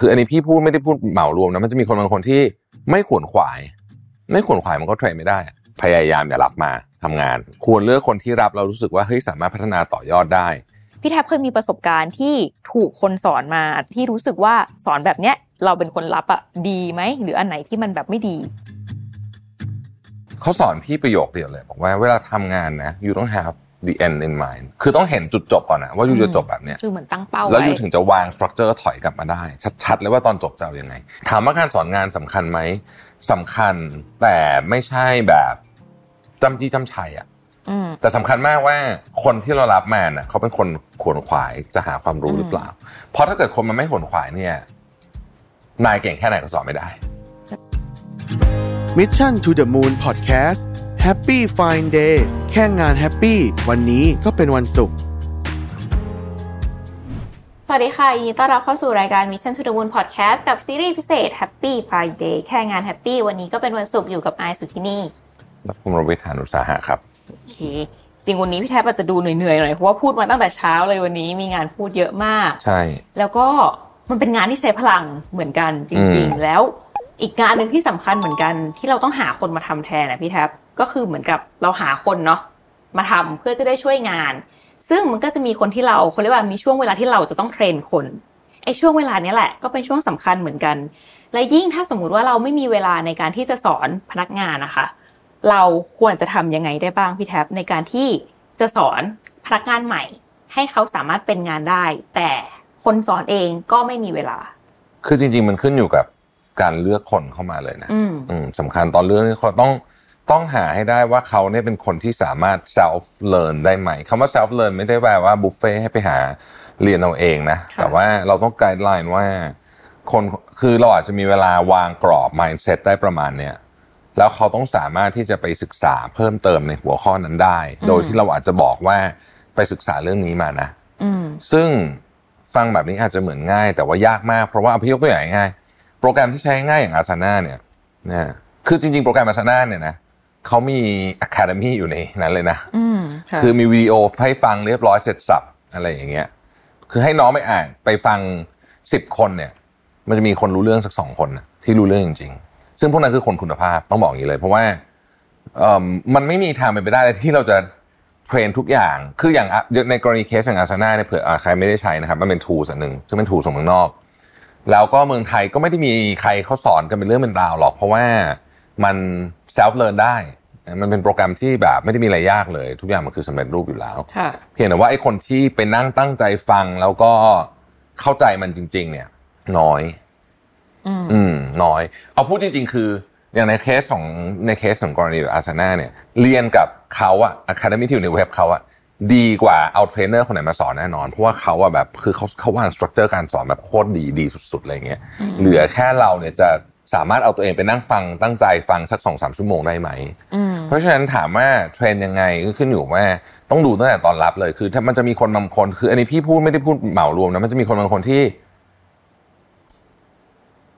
คืออันนี้พี่พูดไม่ได้พูดเหมารวมนะมันจะมีคนบางคนที่ไม่ขวนขวาย ไม่ขวนขวายมันก็เทรนไม่ได้ พยายามอย่ารับมาทำงาน ควรเลือกคนที่รับเรารู้สึกว่าเฮ้ยสามารถพัฒนาต่อยอดได้ พี่แท็บเคยมีประสบการณ์ที่ถูกคนสอนมาที่รู้สึกว่าสอนแบบเนี้ยเราเป็นคนรับอะดีไหมหรืออันไหนที่มันแบบไม่ดีเขาสอนพี่ประโยคเดียวเลยบอกว่าเวลาทำงานนะ you don't have the end in mind คือต้องเห็นจุดจบก่อนนะว่า you จะจบแบบเนี้ยคือเหมือนตั้งเป้าแล้วไว้ยูถึงจะวางสตรัคเจอร์ถอยกลับมาได้ ชัดๆเลยว่าตอนจบจะเอายังไง ถามว่าการสอนงานสำคัญไหมสำคัญแต่ไม่ใช่แบบจำจี้จำชัยอะอืมแต่สำคัญมากว่าคนที่เรารับมาน่ะเขาเป็นคนขวนขวายจะหาความรู้หรือเปล่า เพราะถ้าเกิดคนมันไม่ขวนขวายเนี่ย นายเก่งแค่ไหนก็สอนไม่ได้ Mission to the Moon Podcast Happy Fine Day แค่งาน happy วันนี้ก็เป็นวันศุกร์ สวัสดีค่ะ ยินดีต้อนรับเข้าสู่รายการ Mission to the Moon Podcast กับซีรีส์พิเศษ Happy Friday แค่งาน Happy วันนี้ก็เป็นวันศุกร์อยู่กับไอซ์สุธินีและผมรวิทยานุตสาหะครับโอเคจริงวันนี้พี่แท็บอาจจะดูเหนื่อยๆหน่อยเพราะว่าพูดมาตั้งแต่เช้าเลยวันนี้มีงานพูดเยอะมาก ใช่ แล้วก็มันเป็นงานที่ใช้พลังเหมือนกันจริงอืมๆแล้วอีกงานหนึ่งที่สำคัญเหมือนกันที่เราต้องหาคนมาทำแทนนะพี่แท็บ ก็คือเหมือนกับเราหาคนเนาะมาทำเพื่อจะได้ช่วยงาน ซึ่งมันก็จะมีคนที่เราเขาเรียกว่ามีช่วงเวลาที่เราจะต้องเทรนคนไอ้ช่วงเวลาเนี้ยแหละก็เป็นช่วงสำคัญเหมือนกัน และยิ่งถ้าสมมุติว่าเราไม่มีเวลาในการที่จะสอนพนักงานนะคะ เราควรจะทำยังไงได้บ้างพี่แท็บในการที่จะสอนพนักงานใหม่ ให้เขาสามารถเป็นงานได้ แต่คนสอนเองก็ไม่มีเวลา คือจริง ๆ มันขึ้นอยู่กับการเลือกคนเข้ามาเลยนะอืมอืมสำคัญตอนเรื่องนี้เขาต้อง ต้องหาให้ได้ว่าเขาเนี่ยเป็นคนที่สามารถ self learn ได้ไหมคำว่า self learn ไม่ได้แปลว่าบุฟเฟ่ให้ไปหาเรียนเอาเองนะค่ะแต่ว่าเราต้องไกด์ไลน์ว่าคนคือเราอาจจะมีเวลาวางกรอบ mindset ได้ประมาณเนี้ยแล้วเขาต้องสามารถที่จะไปศึกษาเพิ่มเติมในหัวข้อนั้นได้ โดยที่เราอาจจะบอกว่าไปศึกษาเรื่องนี้มานะอืมซึ่งฟังแบบนี้อาจจะเหมือนง่าย แต่ว่ายากมากเพราะว่าเอาพี่ยกตัวอย่างง่ายๆโปรแกรมที่ใช้ง่ายอย่าง Asana เนี่ยนะคือจริงๆ โปรแกรม Asana เนี่ยนะ เขามี Academy อยู่ในนั้นเลยนะอืมะคือมีวิดีโอให้ฟังเรียบร้อยเสร็จสับอะไรอย่างเงี้ย คือให้น้องไปอ่านไปฟังสิบคนเนี่ย มันจะมีคนรู้เรื่องสักสองคนน่ะที่รู้เรื่องจริงๆ ซึ่งพวกนั้นคือคนคุณภาพต้องบอกอย่างนี้เลย เพราะว่าเอ่อมันไม่มีทางเป็นไปได้เลยที่เราจะเทรนทุกอย่าง คืออย่างอะในกรณีเคสอย่างอาซาน่าเนี่ยเผื่ออะใครไม่ได้ใช้นะครับ มันเป็นทูสอันหนึ่งซึ่งเป็นทูส่งเมืองนอก แล้วก็เมืองไทยก็ไม่ได้มีใครเขาสอนกันเป็นเรื่องเป็นราวหรอก เพราะว่า มัน self learn ได้ มันเป็นโปรแกรมที่แบบไม่ได้มีอะไรยากเลย ทุกอย่างมันคือสำเร็จรูปอยู่แล้วค่ะเพียงแต่ว่าไอ้คนที่ไปนั่งตั้งใจฟังแล้วก็เข้าใจมันจริง ๆ เนี่ย น้อย อืมอืมน้อย เอาพูดจริง ๆ คืออย่างในเคสของในเคสของกรณีแบบอาซาน่าเนี่ย เรียนกับเขาอะ academy ที่อยู่ในเว็บเขาอะดีกว่าเอาเทรนเนอร์คนไหนมาสอนแน่นอน เพราะว่าเขาอะแบบคือเขาเขาวาง structure การสอนแบบโคตรดีดีสุดๆอะไรเงี้ยเหลือแค่เราเนี่ยจะ สามารถเอาตัวเองไปนั่งฟังตั้งใจฟังสักสองสามชั่วโมงได้ไหมอืมเพราะฉะนั้นถามว่า train ยังไงก็ขึ้นอยู่ว่าต้องดูตั้งแต่ตอนรับเลย คือถ้ามันจะมีคนบางคน คืออันนี้พี่พูดไม่ได้พูดเหมารวมนะมันจะมีคนบางคนที่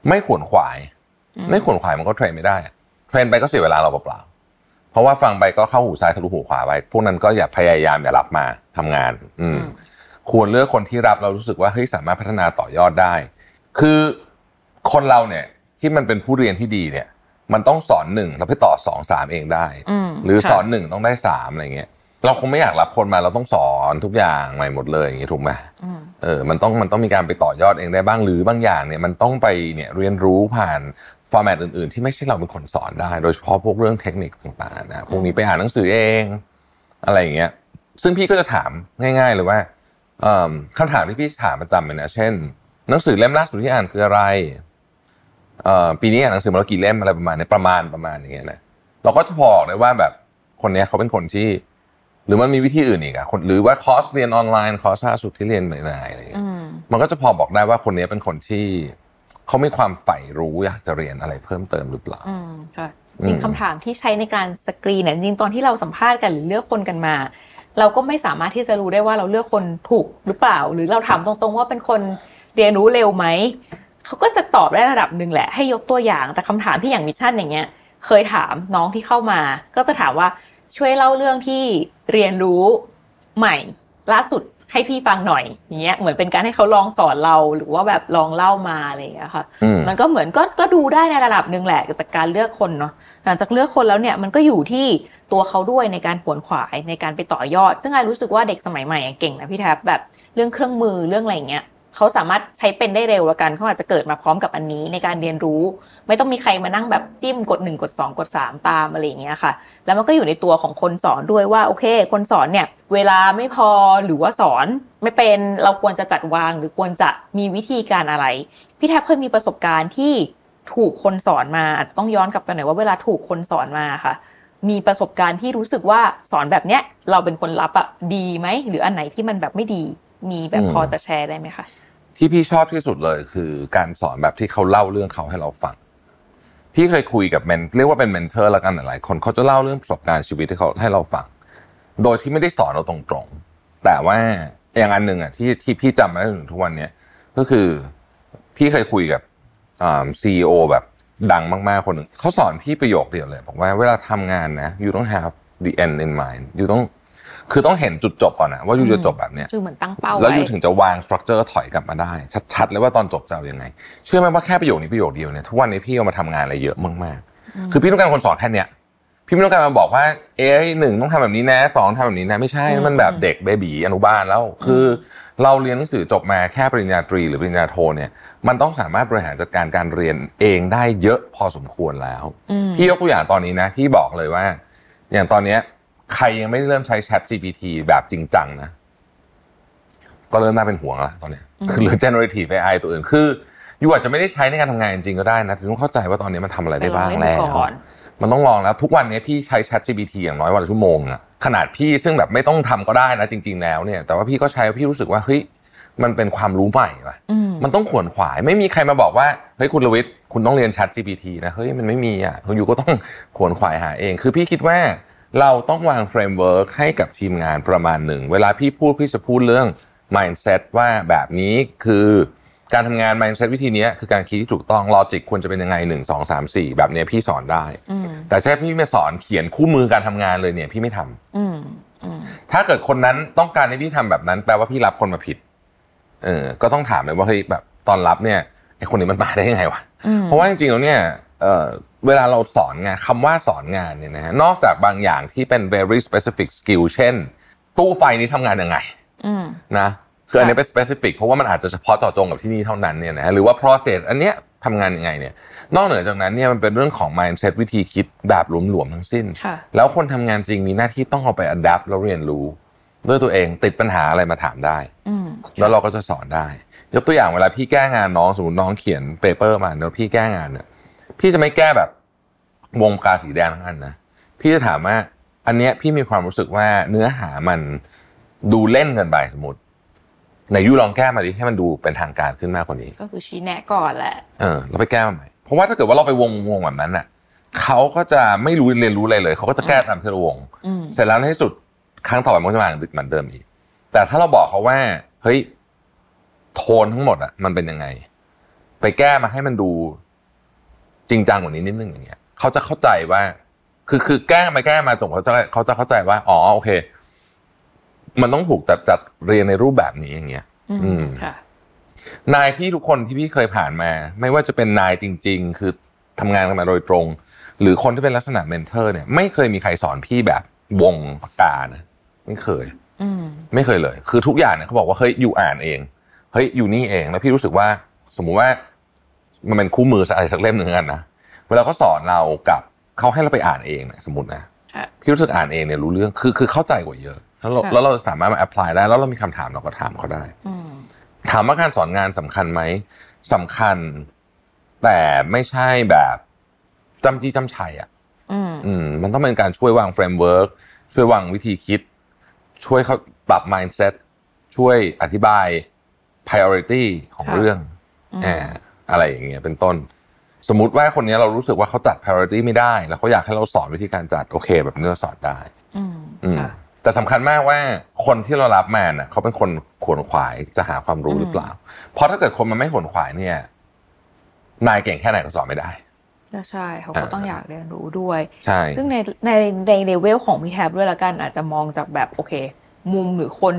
ไม่ขวนขวาย ไม่ขวนขวายมันก็เทรนไม่ได้อะเทรนไปก็เสียเวลาเราเปล่าๆเพราะว่าฟังไปก็เข้าหูซ้ายทะลุหูขวาไปพวกนั้นก็อย่าพยายามอย่ารับมาทำงาน อืม ควรเลือกคนที่รับเรารู้สึกว่าเฮ้ยสามารถพัฒนาต่อยอดได้ คือคนเราเนี่ย ที่มันเป็นผู้เรียนที่ดีเนี่ย มันต้องสอนหนึ่งแล้วไปต่อสองสามเองได้อืมหรือค่ะสอนหนึ่งต้องได้สามอะไรเงี้ยเราคงไม่อยากรับคนมาเราต้องสอนทุกอย่างใหม่หมดเลยอย่างเงี้ยถูกไหมอืมเออมันต้องมันต้องมีการไปต่อยอดเองได้บ้างหรือบางอย่างเนี่ยมันต้องไปเนี่ยเรียนรู้ผ่านฟอร์แมตอื่นๆ ที่ไม่ใช่เราเป็นคนสอนได้ โดยเฉพาะพวกเรื่องเทคนิคต่างๆนะพวกนี้ไปอ่านหนังสือเอง อะไรอย่างเงี้ยซึ่งพี่ก็จะถามง่าย ๆ เลยว่าเอิ่มคำถามที่พี่ถามประจำเลยนะเช่น หนังสือเล่มล่าสุดที่อ่านคืออะไรเอ่อ ปีนี้อ่านหนังสือมาแล้วกี่เล่มอะไรประมาณเนี้ยประมาณประมาณอย่างเงี้ยนะเราก็จะพอบอกได้ว่าแบบคนเนี้ยเขาเป็นคนที่ หรือมันมีวิธีอื่นอีกอะคนหรือว่าคอร์สเรียนออนไลน์คอร์สล่าสุดที่เรียนใหม่ๆอะไรอย่างเงี้อืยมมันก็จะพอบอกได้ว่าคนนี้เป็นคนที่เขามีความใฝ่รู้อยากจะเรียนอะไรเพิ่มเติมหรือเปล่าอืมค่ะอืมจริงคำถามที่ใช้ในการสกรีนเนี่ยจริงตอนที่เราสัมภาษณ์กันหรือเลือกคนกันมา เราก็ไม่สามารถที่จะรู้ได้ว่าเราเลือกคนถูกหรือเปล่า หรือเราถามตรงๆว่าเป็นคนเรียนรู้เร็วไหม เขาก็จะตอบได้ระดับหนึ่งแหละให้ยกตัวอย่างแต่คำถามที่อย่าง Mission อย่างเงี้ย เคยถามน้องที่เข้ามา ก็จะถามว่าช่วยเล่าเรื่องที่เรียนรู้ใหม่ล่าสุดให้พี่ฟังหน่อยอย่างเงี้ยเหมือนเป็นการให้เขาลองสอนเราหรือว่าแบบลองเล่ามาอะไรอย่างเงี้ยค่ะอืมมันก็เหมือนก็ก็ดูได้ในระดับหนึ่งแหละจากการเลือกคนเนาะหลังจากเลือกคนแล้วเนี่ยมันก็อยู่ที่ตัวเขาด้วยในการขวนขวายในการไปต่อยอด ซึ่งไอรู้สึกว่าเด็กสมัยใหม่อะเก่งนะพี่แทบแบบเรื่องเครื่องมือเรื่องอะไรอย่างเงี้ย เขาสามารถใช้เป็นได้เร็วล้วกันเขาอาจจะเกิดมาพร้อมกับอันนี้ในการเรียนรู้ ไม่ต้องมีใครมานั่งแบบจิ้มกดหนึ่งกดสองกดสามตามอะไรอย่างเงี้ยค่ะ แล้วมันก็อยู่ในตัวของคนสอนด้วยว่าโอเค คนสอนเนี่ย เวลาไม่พอหรือว่าสอน ไม่เป็นเราควรจะจัดวางหรือควรจะมีวิธีการอะไร พี่แทบเคยมีประสบการณ์ที่ถูกคนสอนมาอาจจะต้องย้อนกลับไปหน่อยว่าเวลาถูกคนสอนมาค่ะ มีประสบการณ์ที่รู้สึกว่าสอนแบบเนี้ยเราเป็นคนรับอะดีไหมหรืออันไหนที่มันแบบไม่ดี มีแบบอืมพอจะแชร์ได้ไหมคะที่พี่ชอบที่สุดเลยคือการสอนแบบที่เขาเล่าเรื่องเขาให้เราฟัง พี่เคยคุยกับเมนเรียกว่าเป็นเมนเทอร์แล้วกันหลายๆคนเขาจะเล่าเรื่องประสบการณ์ชีวิตที่เขาให้เราฟัง โดยที่ไม่ได้สอนเราตรงๆ แต่ว่าอย่างอันหนึ่งอะที่ที่พี่จำมาได้ถึงทุกวันเนี้ยก็คือพี่เคยคุยกับอ่าซีอแบบดังมากๆคนหนึ่งเขาสอนพี่ประโยคเดียวเลยบอกว่าเวลาทำงานนะ you don't have the end in mind you ต้อง คือต้องเห็นจุดจบก่อนนะว่า you จะจบแบบเนี้ยคือเหมือนตั้งเป้าแล้วไว้อยู่ถึงจะวางสตรัคเจอร์ถอยกลับมาได้ ชัดๆเลยว่าตอนจบจะเอายังไง เชื่อไหมว่าแค่ประโยคนี้ประโยคเดียวเนี่ยทุกวันนี้พี่เอามาทำงานอะไรเยอะมากๆ คือพี่ต้องการคนสอนแค่เนี้ยพี่ไม่ต้องการมาบอกว่า เอ้ยหนึ่งต้องทำแบบนี้นะสองทำแบบนี้นะไม่ใช่อืมมันแบบเด็กเบบีอนุบาลแล้ว คือเราเรียนหนังสือจบมาแค่ปริญญาตรีหรือปริญญาโทเนี่ยมันต้องสามารถบริหารจัดการการเรียนเองได้เยอะพอสมควรแล้วอืมพี่ยกตัวอย่างตอนนี้นะพี่บอกเลยว่า อย่างตอนเนี้ย ใครยังไม่ได้เริ่มใช้ Chat GPT แบบจริงจังนะ ก็เริ่มน่าเป็นห่วงแล้วตอนเนี้ยคือหรือ generative AI ตัวอื่นคือยูอาจจะไม่ได้ใช้ในการทำงานจริงๆก็ได้นะแต่ต้องเข้าใจว่าตอนนี้มันทำอะไรได้บ้างไปลองแล้เล่นวก่อนมันต้องลองแล้วทุกวันนี้พี่ใช้ Chat GPT อย่างน้อยวันละชั่วโมงอะขนาดพี่ซึ่งแบบไม่ต้องทำก็ได้นะจริง ๆ แล้วเนี่ย แต่ว่าพี่ก็ใช้พี่รู้สึกว่าเฮ้ยมันเป็นความรู้ใหม่ว่ะอืมมันต้องขวนขวาย ไม่มีใครมาบอกว่าเฮ้ยคุณลวิทย์คุณต้องเรียน Chat GPT นะเฮ้ยมันไม่มีอะคุณอยู่ก็ต้องขวนขวายหาเอง คือพี่คิดว่า เราต้องวาง framework ให้กับทีมงานประมาณหนึ่ง เวลาพี่พูดพี่จะพูดเรื่อง mindset ว่าแบบนี้คือการทำงาน mindset วิธีเนี้ยคือการคิดที่ถูกต้อง logic ควรจะเป็นยังไงหนึ่งสองสามสี่แบบเนี้ยพี่สอนได้อืมแต่ให้พี่มาสอนเขียนคู่มือการทำงานเลยเนี่ยพี่ไม่ทำอืมอืมถ้าเกิดคนนั้นต้องการให้พี่ทำแบบนั้น แปลว่าพี่รับคนมาผิด เออ ก็ต้องถามเลยว่าเฮ้ยแบบตอนรับเนี่ยไอคนนี้มันมาได้ยังไงวะอืมเพราะว่าจริงๆแล้วเนี่ย เอ่อเวลาเราสอนงานคำว่าสอนงานเนี่ยนะฮะนอกจากบางอย่างที่เป็น very specific skill เช่น ตู้ไฟนี้ทำงานยังไงอืมนะคืออันนี้เป็น specific เพราะว่ามันอาจจะเฉพาะเจาะจงกับที่นี่เท่านั้นเนี่ยนะฮะหรือว่า process อันเนี้ยทำงานยังไงเนี่ย นอกเหนือจากนั้นเนี่ยมันเป็นเรื่องของ mindset วิธีคิดแบบหลวมๆทั้งสิ้นค่ะแล้วคนทำงานจริงมีหน้าที่ต้องเอาไป adapt แล้วเรียนรู้ด้วยตัวเองติดปัญหาอะไรมาถามได้อืมแล้วเราก็จะสอนได้ ยกตัวอย่างเวลาพี่แก้งานน้องสมมติน้องเขียนเปเปอร์มาแล้วพี่แก้งานเนี่ย พี่จะไม่แก้แบบวงกาสีแดงทั้งอันนะพี่จะถามว่า อันเนี้ยพี่มีความรู้สึกว่าเนื้อหามันดูเล่นเกินไปสมมติไหนยูลองแก้มาดิให้มันดูเป็นทางการขึ้นมากกว่านี้ ก็คือชี้แนะก่อนแหละเออเราไปแก้มาใหม่เพราะว่าถ้าเกิดว่าเราไปวงวงแบบนั้นน่ะเขาก็จะไม่รู้เรียนรู้อะไรเลย เขาก็จะแก้ตามที่เราวงอืมเสร็จแล้วในที่สุดครั้งต่อไปมันก็จะมาดึกเหมือนเดิมอีก แต่ถ้าเราบอกเขาว่าเฮ้ยโทนทั้งหมดอะมันเป็นยังไง ไปแก้มาให้มันดู จริงจังกว่านี้นิดนึงอย่างเงี้ยเขาจะเข้าใจว่า คือคือแก้มาแก้มาจนเขาจะเขาจะเข้าใจว่าอ๋อโอเค มันต้องถูกจัดจัดเรียนในรูปแบบนี้อย่างเงี้ย อือืมมค่ะนายพี่ทุกคนที่พี่เคยผ่านมา ไม่ว่าจะเป็นนายจริง ๆ คือทำงานกันมาโดยตรง หรือคนที่เป็นลักษณะ mentor เนี่ย ไม่เคยมีใครสอนพี่แบบวงปากกานะไม่เคยอืมไม่เคยเลย คือทุกอย่างเนี่ยเขาบอกว่าเฮ้ย you อ่านเองเฮ้ย you นี่เองแล้วพี่รู้สึกว่า สมมุติว่า มันเป็นคู่มืออะไรสักเล่มหนึ่งกันนะเวลาเขาสอนเรากับเขาให้เราไปอ่านเองเนี่ยสมมตินะค่ะพี่รู้สึกอ่านเองเนี่ยรู้เรื่องคือคือเข้าใจกว่าเยอะ แล้วเราค่ะแล้วเราสามารถมา apply ได้ แล้วเรามีคำถามเราก็ถามเขาได้อืมถามว่าการสอนงานสำคัญไหมสำคัญ แต่ไม่ใช่แบบจ้ำจี้จ้ำไชอะอืมอืมมันต้องเป็นการช่วยวาง framework ช่วยวางวิธีคิด ช่วยเขาปรับ mindset ช่วยอธิบาย priority ของค่ะเรื่องอืมอ่า อะไรอย่างเงี้ยเป็นต้น สมมุติว่าคนนี้เรารู้สึกว่าเขาจัด priority ไม่ได้ แล้วเขาอยากให้เราสอนวิธีการจัดโอเค แบบนี้เราสอนได้อืมอืมค่ะแต่สำคัญมากว่าคนที่เรารับมาน่ะเขาเป็นคนขวนขวายจะหาความรู้อืมหรือเปล่า เพราะถ้าเกิดคนมันไม่ขวนขวายเนี่ย นายเก่งแค่ไหนก็สอนไม่ได้ก็ใช่เขาก็อ่าต้องอยากเรียนรู้ด้วย ใช่ ซึ่งในในในเลเวลของพี่แท็บด้วยละกันอาจจะมองจากแบบโอเค มุมหรือคน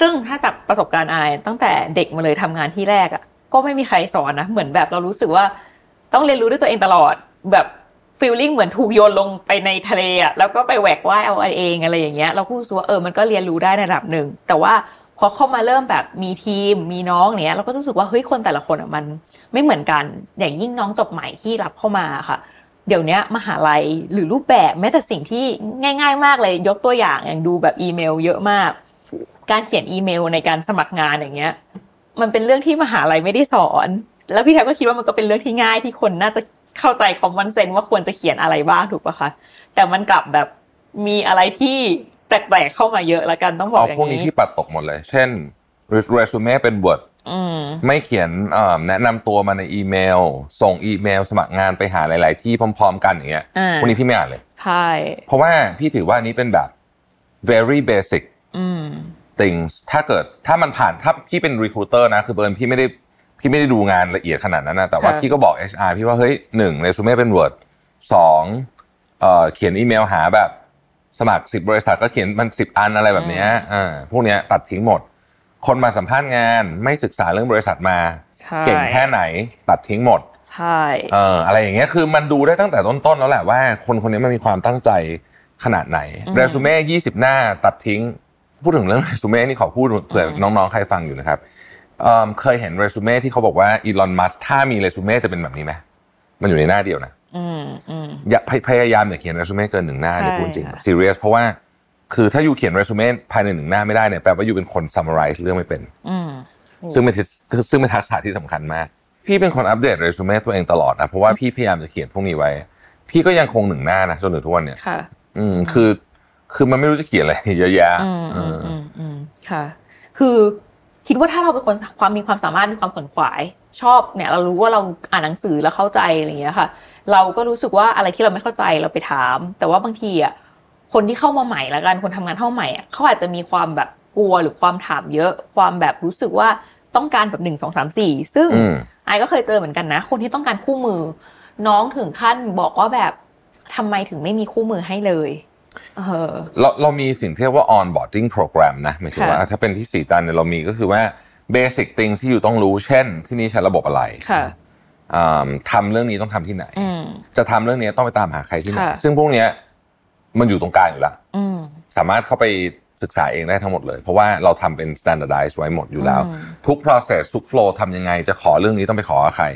ซึ่งถ้าจากประสบการณ์อายตั้งแต่เด็กมาเลยทำงานที่แรกอะ่ะ ก็ไม่มีใครสอนนะเหมือนแบบเรารู้สึกว่าต้องเรียนรู้ด้วยตัวเองตลอดแบบฟีลลิ่งเหมือนถูกโยนลงไปในทะเลอะ่ะแล้วก็ไปแหวกว่ายเอาเองอะไรอย่างเงี้ยเราก็รู้สึกว่าเออมันก็เรียนรู้ได้ในระดับหนึ่ง แต่ว่าพอเข้ามาเริ่มแบบมีทีมมีน้องเนี้ยเราก็รู้สึกว่าเฮ้ยคนแต่ละคนอะมันไม่เหมือนกันอย่างยิ่งน้องจบใหม่ที่รับเข้ามาค่ะ เดี๋ยวนี้มหาลัยหรือรูปแบบแม้แต่สิ่งที่ง่าย ๆ มากเลยยกตัวอย่างอย่างดูแบบอีเมล เยอะมาก การเขียนอีเมลในการสมัครงานอย่างเงี้ย มันเป็นเรื่องที่มหาลัยไม่ได้สอน แล้วพี่แทบก็คิดว่ามันก็เป็นเรื่องที่ง่ายที่คนน่าจะเข้าใจคอมมอนเซนว่าควรจะเขียนอะไรบ้างถูกปะคะ แต่มันกลับแบบมีอะไรที่แปลกๆเข้ามาเยอะละกันต้องบอกอย่างนี้พวกนี้ที่ปัดตกหมดเลย เช่น resume เป็น Word อืมไม่เขียนเอ่อแนะนำตัวมาในอีเมล ส่งอีเมล สมัครงานไปหาหลาย ๆ ที่พร้อม ๆ กันอย่างเงี้ยอ่าพวกนี้พี่ไม่อ่านเลยใช่เพราะว่าพี่ถือว่าอันนี้เป็นแบบ very basic อืม things ถ้าเกิดถ้ามันผ่านถ้าพี่เป็น recruiter นะคือเบิร์นพี่ไม่ได้พี่ไม่ได้ดูงานละเอียดขนาดนั้นนะแต่ว่าค่ะพี่ก็บอก HR พี่ว่าเฮ้ยหนึ่ง resume เป็น Word สองเอ่อเขียนอีเมลหาแบบสมัครสิบบริษัทก็เขียนมันสิบอันอะไรแบบเนี้ยอ่าพวกเนี้ยตัดทิ้งหมด คนมาสัมภาษณ์งานไม่ศึกษาเรื่องบริษัทมาใช่เก่งแค่ไหนตัดทิ้งหมดใช่เอออะไรอย่างเงี้ยคือมันดูได้ตั้งแต่ต้นๆแล้วแหละว่า คนคนนี้มันมีความตั้งใจขนาดไหนเรซูเม่ยี่สิบหน้าตัดทิ้ง พูดถึงเรื่องเรซูเม่นี่ขอพูดเผื่อน้องๆใครฟังอยู่นะครับเอิ่มเคยเห็นเรซูเม่ที่เขาบอกว่าอีลอนมัสก์ถ้ามีเรซูเม่จะเป็นแบบนี้ไหมมันอยู่ในหน้าเดียวนะอืมอืมอย่าพยพยายามอย่าเขียนเรซูเม่เกินหนึ่งหน้าใช่เนี่ยพูดจริงค่ะซีเรียสเพราะว่าคือถ้า you เขียนเรซูเม่ภายในหนึ่งหน้าไม่ได้เนี่ยแปลว่า you เป็นคน summarize เรื่องไม่เป็นอืมซึ่งเป็นทิศซึ่งเป็นทักษะที่สำคัญมาก พี่เป็นคนอัปเดตเรซูเม่ตัวเองตลอดนะเพราะว่าพี่พยายามจะเขียนพวกนี้ไว้ พี่ก็ยังคงหนึ่งหน้านะจนถึงทุกวันเนี่ยค่ะอืมคือ คือมันไม่รู้จะเขียนอะไรเยอะแยะอืมเออืมออืมอืมค่ะ คือคิดว่าถ้าเราเป็นคนความมีความสามารถมีความขวนขวาย ชอบเนี่ย เรารู้ว่าเราอ่านหนังสือแล้วเข้าใจอะไรอย่างเงี้ยค่ะ เราก็รู้สึกว่าอะไรที่เราไม่เข้าใจเราไปถาม แต่ว่าบางทีอะคนที่เข้ามาใหม่ละกันคนทำงานเข้ามาใหม่อะเขาอาจจะมีความแบบกลัวหรือความถามเยอะ ความแบบรู้สึกว่าต้องการแบบหนึ่งสองสามสี่ซึ่งอืมไอก็เคยเจอเหมือนกันนะ คนที่ต้องการคู่มือ น้องถึงขั้นบอกว่าแบบทำไมถึงไม่มีคู่มือให้เลย เออเราเรามีสิ่งที่เรียกว่า onboarding program นะหมายถึงว่าค่ะถ้าเป็นที่สี่ตันเนี่ยเรามีก็คือว่า basic things ที่อยู่ต้องรู้ เช่น ที่นี่ใช้ระบบอะไรค่ะอ่าทำเรื่องนี้ต้องทำที่ไหนอืมจะทำเรื่องนี้ต้องไปตามหาใครที่ไหนค่ะซึ่งพวกเนี้ยมันอยู่ตรงกลางอยู่แล้วอืมสามารถเข้าไปศึกษาเองได้ทั้งหมดเลย เพราะว่าเราทำเป็น standardize ไว้หมดอยู่แล้วอืมทุก process ทุก flow ทำยังไง จะขอเรื่องนี้ต้องไปขอกับใคร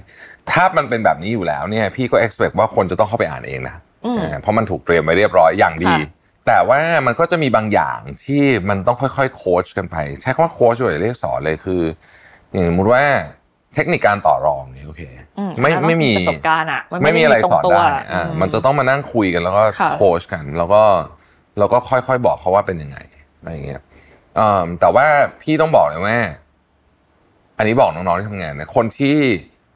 ถ้ามันเป็นแบบนี้อยู่แล้วเนี่ย พี่ก็ expect ว่าคนจะต้องเข้าไปอ่านเองนะอืม เออเพราะมันถูกเตรียมไว้เรียบร้อยอย่างดีค่ะแต่ว่ามันก็จะมีบางอย่างที่มันต้องค่อยๆโค้ชกันไป ใช้คำว่าโค้ชเลยาเรียกสอนเลยคือ อย่างสมมติว่าเทคนิคการต่อรองเนี่ยโอเคอืไม่แล้วไม่มีประสบการณ์อะนไม่มีอะไรสอนตรงตัวได้อ่าอืมันจะต้องมานั่งคุยกันแล้วก็ค่ะโค้ชกัน แล้วก็แล้วก็ค่อยๆบอกเขาว่าเป็นยังไงอะไรอย่างเงี้ยเอ่อแต่ว่าพี่ต้องบอกเลยว่าอันนี้บอกน้องๆที่ทำงานนะคนที่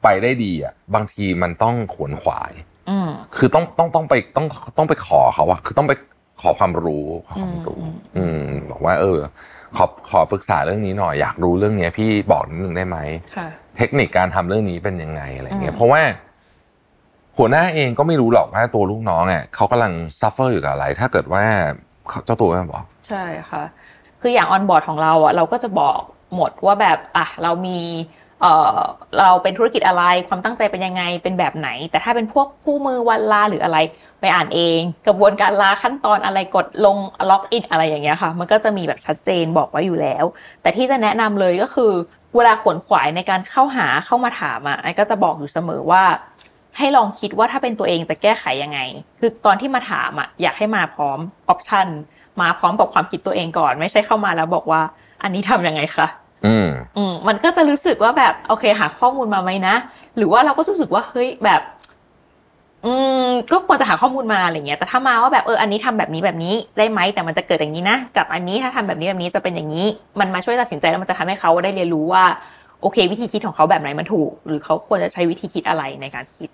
ไปได้ดีอะบางทีมันต้องขวนขวายอืม คือต้องต้องต้องไปต้องต้องไปขอเขาอะคือต้องไปขอความรู้ขอความรู้อืมอืม บอกว่า เออ ขอขอปรึกษาเรื่องนี้หน่อยอยากรู้เรื่องเนี้ย พี่บอกนิดนึงได้ไหมค่ะเทคนิคการทำเรื่องนี้เป็นยังไงอะไรเงี้ยอืมเพราะว่า หัวหน้าเองก็ไม่รู้หรอกว่าตัวลูกน้องอะเขากำลังsuffer อยู่กับอะไร ถ้าเกิดว่าเขาเจ้าตัวไม่บอก ใช่ค่ะ คืออย่าง onboard ของเราอะเราก็จะบอกหมดว่าแบบอะเรามี เราเป็นธุรกิจอะไรความตั้งใจเป็นยังไงเป็นแบบไหน แต่ถ้าเป็นพวกคู่มือวันลาหรืออะไรไปอ่านเอง กระบวนการลาขั้นตอนอะไรกดลงล็อกอินอะไรอย่างเงี้ยค่ะ มันก็จะมีแบบชัดเจนบอกไว้อยู่แล้ว แต่ที่จะแนะนำเลยก็คือ เวลาขวนขวายในการเข้าหาเข้ามาถามอะไอซ์ก็จะบอกอยู่เสมอว่า ให้ลองคิดว่าถ้าเป็นตัวเองจะแก้ไขยังไง คือตอนที่มาถามอะอยากให้มาพร้อมออปชันมาพร้อมกับความคิดตัวเองก่อน ไม่ใช่เข้ามาแล้วบอกว่า อันนี้ทำยังไงคะ อืมอืมมันก็จะรู้สึกว่าแบบโอเคหาข้อมูลมาไหมนะ หรือว่าเราก็รู้สึกว่าเฮ้ยแบบ อืมก็ควรจะหาข้อมูลมาอะไรเงี้ย แต่ถ้ามาว่าแบบเอออันนี้ทำแบบนี้แบบนี้ได้ไหมแต่มันจะเกิดอย่างนี้นะกับอันนี้ถ้าทำแบบนี้แบบนี้จะเป็นอย่างนี้ มันมาช่วยตัดสินใจแล้วมันจะทำให้เขาได้เรียนรู้ว่า โอเค วิธีคิดของเขาแบบไหนมันถูก หรือเขาควรจะใช้วิธีคิดอะไรในการคิด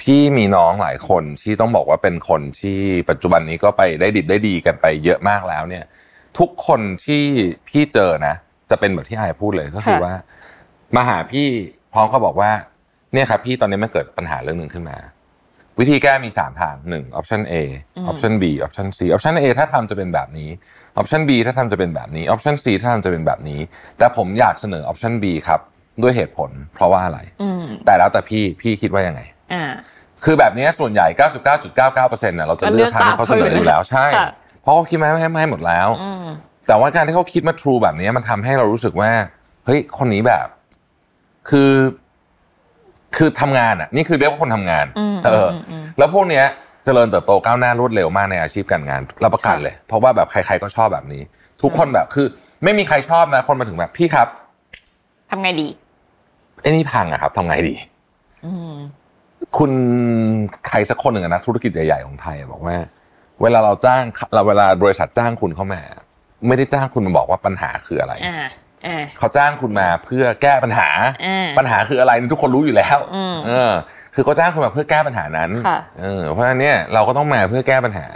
พี่มีน้องหลายคนที่ต้องบอกว่าเป็นคนที่ปัจจุบันนี้ก็ไปได้ดิบได้ดีกันไปเยอะมากแล้วเนี่ย ทุกคนที่พี่เจอนะ จะเป็นแบบที่ไอายพูดเลยก็คือค่ะว่า มาหาพี่พร้อมเขาบอกว่า เนี่ยครับพี่ตอนนี้มันเกิดปัญหาเรื่องหนึ่งขึ้นมา วิธีแก้มี3ทาง1 option A อืม option B option C option A ถ้าทำจะเป็นแบบนี้ option B ถ้าทำจะเป็นแบบนี้ option C ถ้าทำจะเป็นแบบนี้，แต่ผมอยากเสนอ option B ครับด้วยเหตุผล เพราะว่าอะไรอืมแต่แล้วแต่พี่พี่คิดว่ายังไงอ่าคือแบบนี้ส่วนใหญ่ 99.99%เนี่ยเราจะเลือกทางที่เขาเสนออยู่แล้วใช่ค่ะเพราะเขาคิดมาให้มาให้หมดแล้วอืม แต่ว่าการที่เขาคิดมา true แบบนี้มันทำให้เรารู้สึกว่า เฮ้ยคนนี้แบบ คือ คือทำงานอะ นี่คือเรียกว่าคนทำงานอืมเอออมอืมแล้วพวกเนี้ยเจริญเติบโตก้าวหน้ารวดเร็วมากในอาชีพการงานรับประกันค่ะเลย เพราะว่าแบบใครๆก็ชอบแบบนี้ ทุกคนแบบคือ ไม่มีใครชอบนะคนมาถึงแบบพี่ครับทำไงดีไอ้นี่พังอะครับทำไงดีอืมคุณใครสักคนหนึ่งอะนะธุรกิจใหญ่ๆของไทยอะบอกว่า เวลาเราจ้างเราเวลาบริษัทจ้างคุณเข้ามา ไม่ได้จ้างคุณมาบอกว่าปัญหาคืออะไรอ่าอ่าเขาจ้างคุณมาเพื่อแก้ปัญหาอ่าปัญหาคืออะไรนี่ทุกคนรู้อยู่แล้วอืมเออ คือเขาจ้างคุณมาเพื่อแก้ปัญหานั้นค่ะเออเพราะฉะนั้นเนี่ยเราก็ต้องมาเพื่อแก้ปัญหา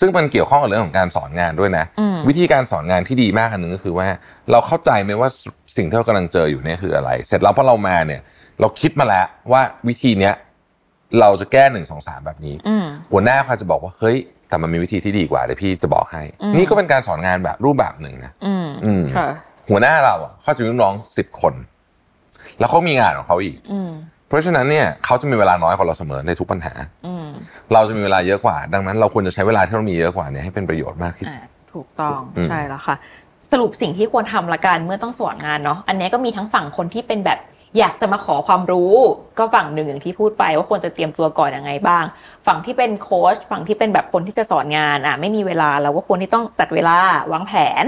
ซึ่งมันเกี่ยวข้องกับเรื่องของการสอนงานด้วยนะอืมวิธีการสอนงานที่ดีมากอันหนึ่งก็คือว่า เราเข้าใจไหมว่าสิ่งที่เรากำลังเจออยู่เนี่ยคืออะไร เสร็จแล้วพอเรามาเนี่ย เราคิดมาแล้วว่าวิธีเนี้ยเราจะแก้หนึ่งสองสามแบบนี้อืมหัวหน้าเขาจะบอกว่าเฮ้ย แต่มันมีวิธีที่ดีกว่าเดี๋ยวพี่จะบอกให้อืมนี่ก็เป็นการสอนงานแบบรูปแบบหนึ่งนะอืมอืมค่ะหัวหน้าเราอะเขาจะมีลูกน้องสิบคน แล้วเขามีงานของเขาอีกอืมเพราะฉะนั้นเนี่ยเขาจะมีเวลาน้อยกว่าเราเสมอในทุกปัญหาอืมเราจะมีเวลาเยอะกว่า ดังนั้น เราควรจะใช้เวลาที่เรามีเยอะกว่าเนี่ยให้เป็นประโยชน์มากที่สุดอ่าถูกต้องอืมใช่แล้วค่ะ สรุปสิ่งที่ควรทำละกันเมื่อต้องสอนงานเนาะอันนี้ก็มีทั้งฝั่งคนที่เป็นแบบ อยากจะมาขอความรู้ก็ฝั่งหนึ่งอย่างที่พูดไปว่าควรจะเตรียมตัวก่อนยังไงบ้าง ฝั่งที่เป็นโค้ชฝั่งที่เป็นแบบคนที่จะสอนงานอะไม่มีเวลาเราก็ควรที่ต้องจัดเวลาวางแผน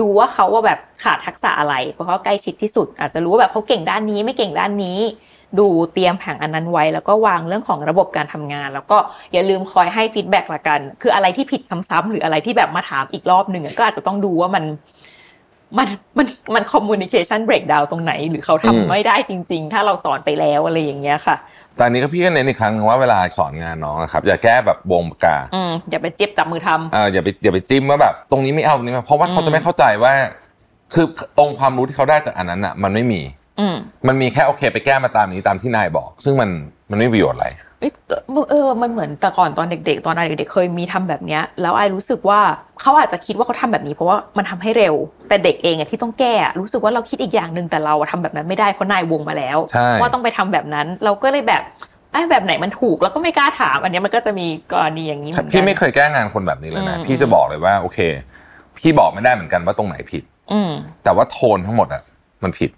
ดูว่าเขาว่าแบบขาดทักษะอะไร เพราะเขาใกล้ชิดที่สุด อาจจะรู้ว่าแบบเขาเก่งด้านนี้ไม่เก่งด้านนี้ ดูเตรียมแผนอันนั้นไว้ แล้วก็วางเรื่องของระบบการทำงาน แล้วก็อย่าลืมคอยให้ feedback ละกัน คืออะไรที่ผิดซ้ำๆหรืออะไรที่แบบมาถามอีกรอบหนึ่งก็อาจจะต้องดูว่ามัน มันมันมัน communication breakdown ตรงไหน หรือเขาทำอืมไม่ได้จริง ๆ ถ้าเราสอนไปแล้วอะไรอย่างเงี้ยค่ะแต่อันนี้ก็พี่ก็เน้นอีกครั้งหนึงว่าเวลาสอนงานน้องนะครับอย่าแก้แบบวงปากกาอืมอย่าไปเจ็บจับมือทำเอออย่าไปอย่าไปจิ้มว่าแบบตรงนี้ไม่เอาตรงนี้ไมาเพราะว่าเขาจะไม่เข้าใจว่า คือองค์ความรู้ที่เขาได้จากอันนั้นอะ มันไม่มีอืมมันมีแค่โอเค ไปแก้มาตามนี้ตามที่นายบอก ซึ่งมันมันไม่มีประโยชน์อะไร เอ้ยเออ มันเหมือนแต่ก่อนตอนเด็ก ๆ ตอนเด็กๆเคยมีทำแบบเนี้ย แล้วไอรู้สึกว่าเขาอาจจะคิดว่าเขาทำแบบนี้เพราะว่ามันทำให้เร็ว แต่เด็กเองอะที่ต้องแก้อะรู้สึกว่าเราคิดอีกอย่างหนึ่งแต่เราอะทำแบบนั้นไม่ได้เพราะนายวงมาแล้วใช่ว่าต้องไปทำแบบนั้น เราก็เลยแบบไอ้แบบไหนมันถูกแล้วก็ไม่กล้าถาม อันเนี้ยมันก็จะมีกรณีอย่างนี้เหมือนกัพี่ไม่เคยแก้งานคนแบบนี้เลยนะอืมพี่จะบอกเลยว่า โอเค พี่บอกไม่ได้เหมือนกันว่าตรงไหนผิด อืมแต่ว่าโทนทั้งหมดอะมันผิด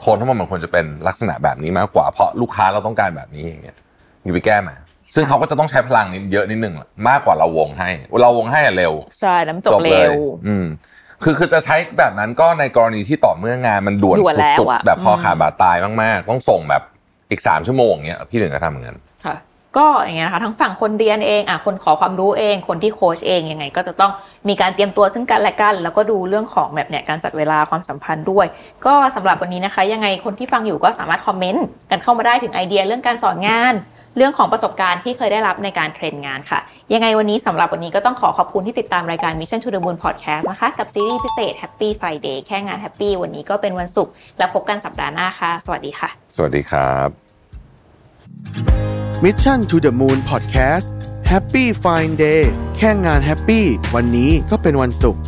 โทนทั้งหมดมันควรจะเป็นลักษณะแบบนี้มากกว่าเพราะลูกค้าเราต้องการแบบนี้อย่างเงี้ย อยู่ไปแก้มา ซึ่งเขาก็จะต้องใช้พลังนิดเยอะนิดนึงมากกว่าเราวงให้ เราวงให้อะเร็ว ใช่น้ำจบเลเร็ยวอืมคือคือจะใช้แบบนั้นก็ในกรณีที่ต่อเมื่องานมันด่วนด่วนแล้วสุดอะๆแบบคออืมขาดบาดตายมากๆ ต้องส่งแบบอีกสามชั่วโมงเงี้ยพี่ถึงจะทำอย่างนั้นค่ะ ก็อย่างเงี้ยนะคะทั้งฝั่งคนเรียนเองอะคนขอความรู้เอง คนที่โค้ชเองยังไง ก็จะต้องมีการเตรียมตัวซึ่งกันและกัน แล้วก็ดูเรื่องของแบบเนี่ยการจัดเวลาความสัมพันธ์ด้วย ก็สำหรับวันนี้นะคะ ยังไงคนที่ฟังอยู่ก็สามารถคอมเมนต์กันเข้ามาได้ถึงไอเดียเรื่องการสอนงาน เรื่องของประสบการณ์ที่เคยได้รับในการเทรนงานค่ะ ยังไงวันนี้สำหรับวันนี้ก็ต้องขอขอบคุณที่ติดตามรายการ Mission to the Moon Podcast นะคะ กับซีรีส์พิเศษ Happy Friday แค่งาน Happy วันนี้ก็เป็นวันศุกร์แล้วพบกันสัปดาห์หน้าค่ะ สวัสดีค่ะ สวัสดีครับ Mission to the Moon Podcast Happy Fine Day แค่งาน happy วันนี้ก็เป็นวันศุกร์